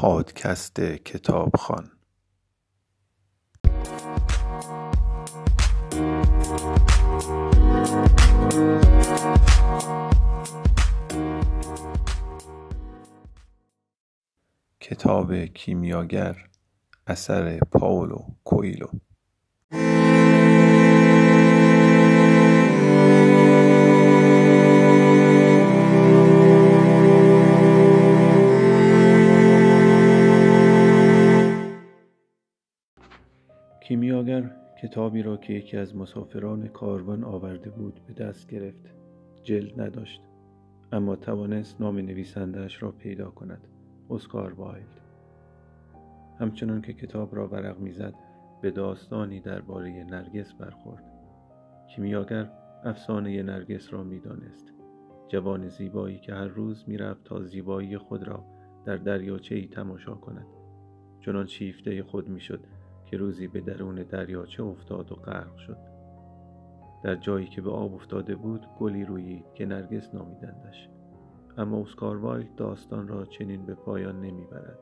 پادکست کتابخوان. کتاب کیمیاگر اثر پاولو کویلو. کیمیاگر کتابی را که یکی از مسافران کاروان آورده بود به دست گرفت. جلد نداشت اما توانست نام نویسندهاش را پیدا کند. اسکار وایلد. همچنان که کتاب را ورق می‌زد به داستانی درباره نرگس برخورد. کیمیاگر افسانه نرگس را می‌دانست. جوان زیبایی که هر روز می‌رفت تا زیبایی خود را در دریاچه ای تماشا کند. چنان شیفته خود می‌شد که روزی به درون دریاچه افتاد و غرق شد. در جایی که به آب افتاده بود گلی رویید که نرگس نامیدندش. اما اسکار وایلد داستان را چنین به پایان نمی‌برد.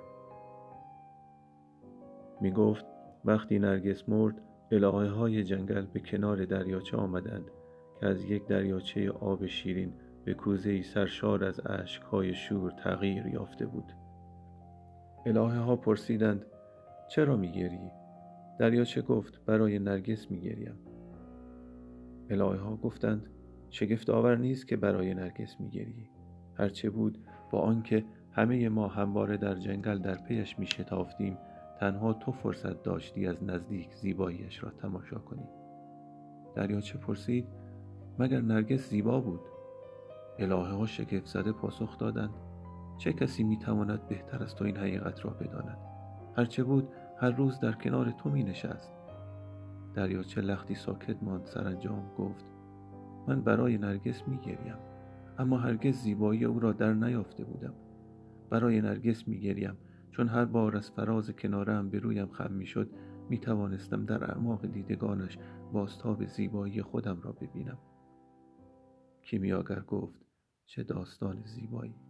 می گفت وقتی نرگس مرد الهه های جنگل به کنار دریاچه آمدند که از یک دریاچه آب شیرین به کوزه سرشار از عشق های شور تغییر یافته بود. الهه ها پرسیدند چرا میگری؟ دریاچه گفت؟ برای نرگس میگریم. الهه ها گفتند شگفت آور نیست که برای نرگس میگری هرچه بود با آنکه همه ما همواره در جنگل در پیش می شتافتیم تنها تو فرصت داشتی از نزدیک زیباییش را تماشا کنی. دریاچه پرسید؟ مگر نرگس زیبا بود؟ الهه ها شگفت زده پاسخ دادند. چه کسی می تواند بهتر از تو این حقیقت را بداند؟ هرچه بود هر روز در کنار تو می نشست دریاچه لختی ساکت ماند سرانجام گفت من برای نرگس می گریم اما هرگز زیبایی او را در نیافته بودم. برای نرگس می گریم چون هر بار از فراز کنارم به رویم خم می شد می توانستم در اعماق دیدگانش باستاب زیبایی خودم را ببینم. کیمیاگر گفت چه داستان زیبایی!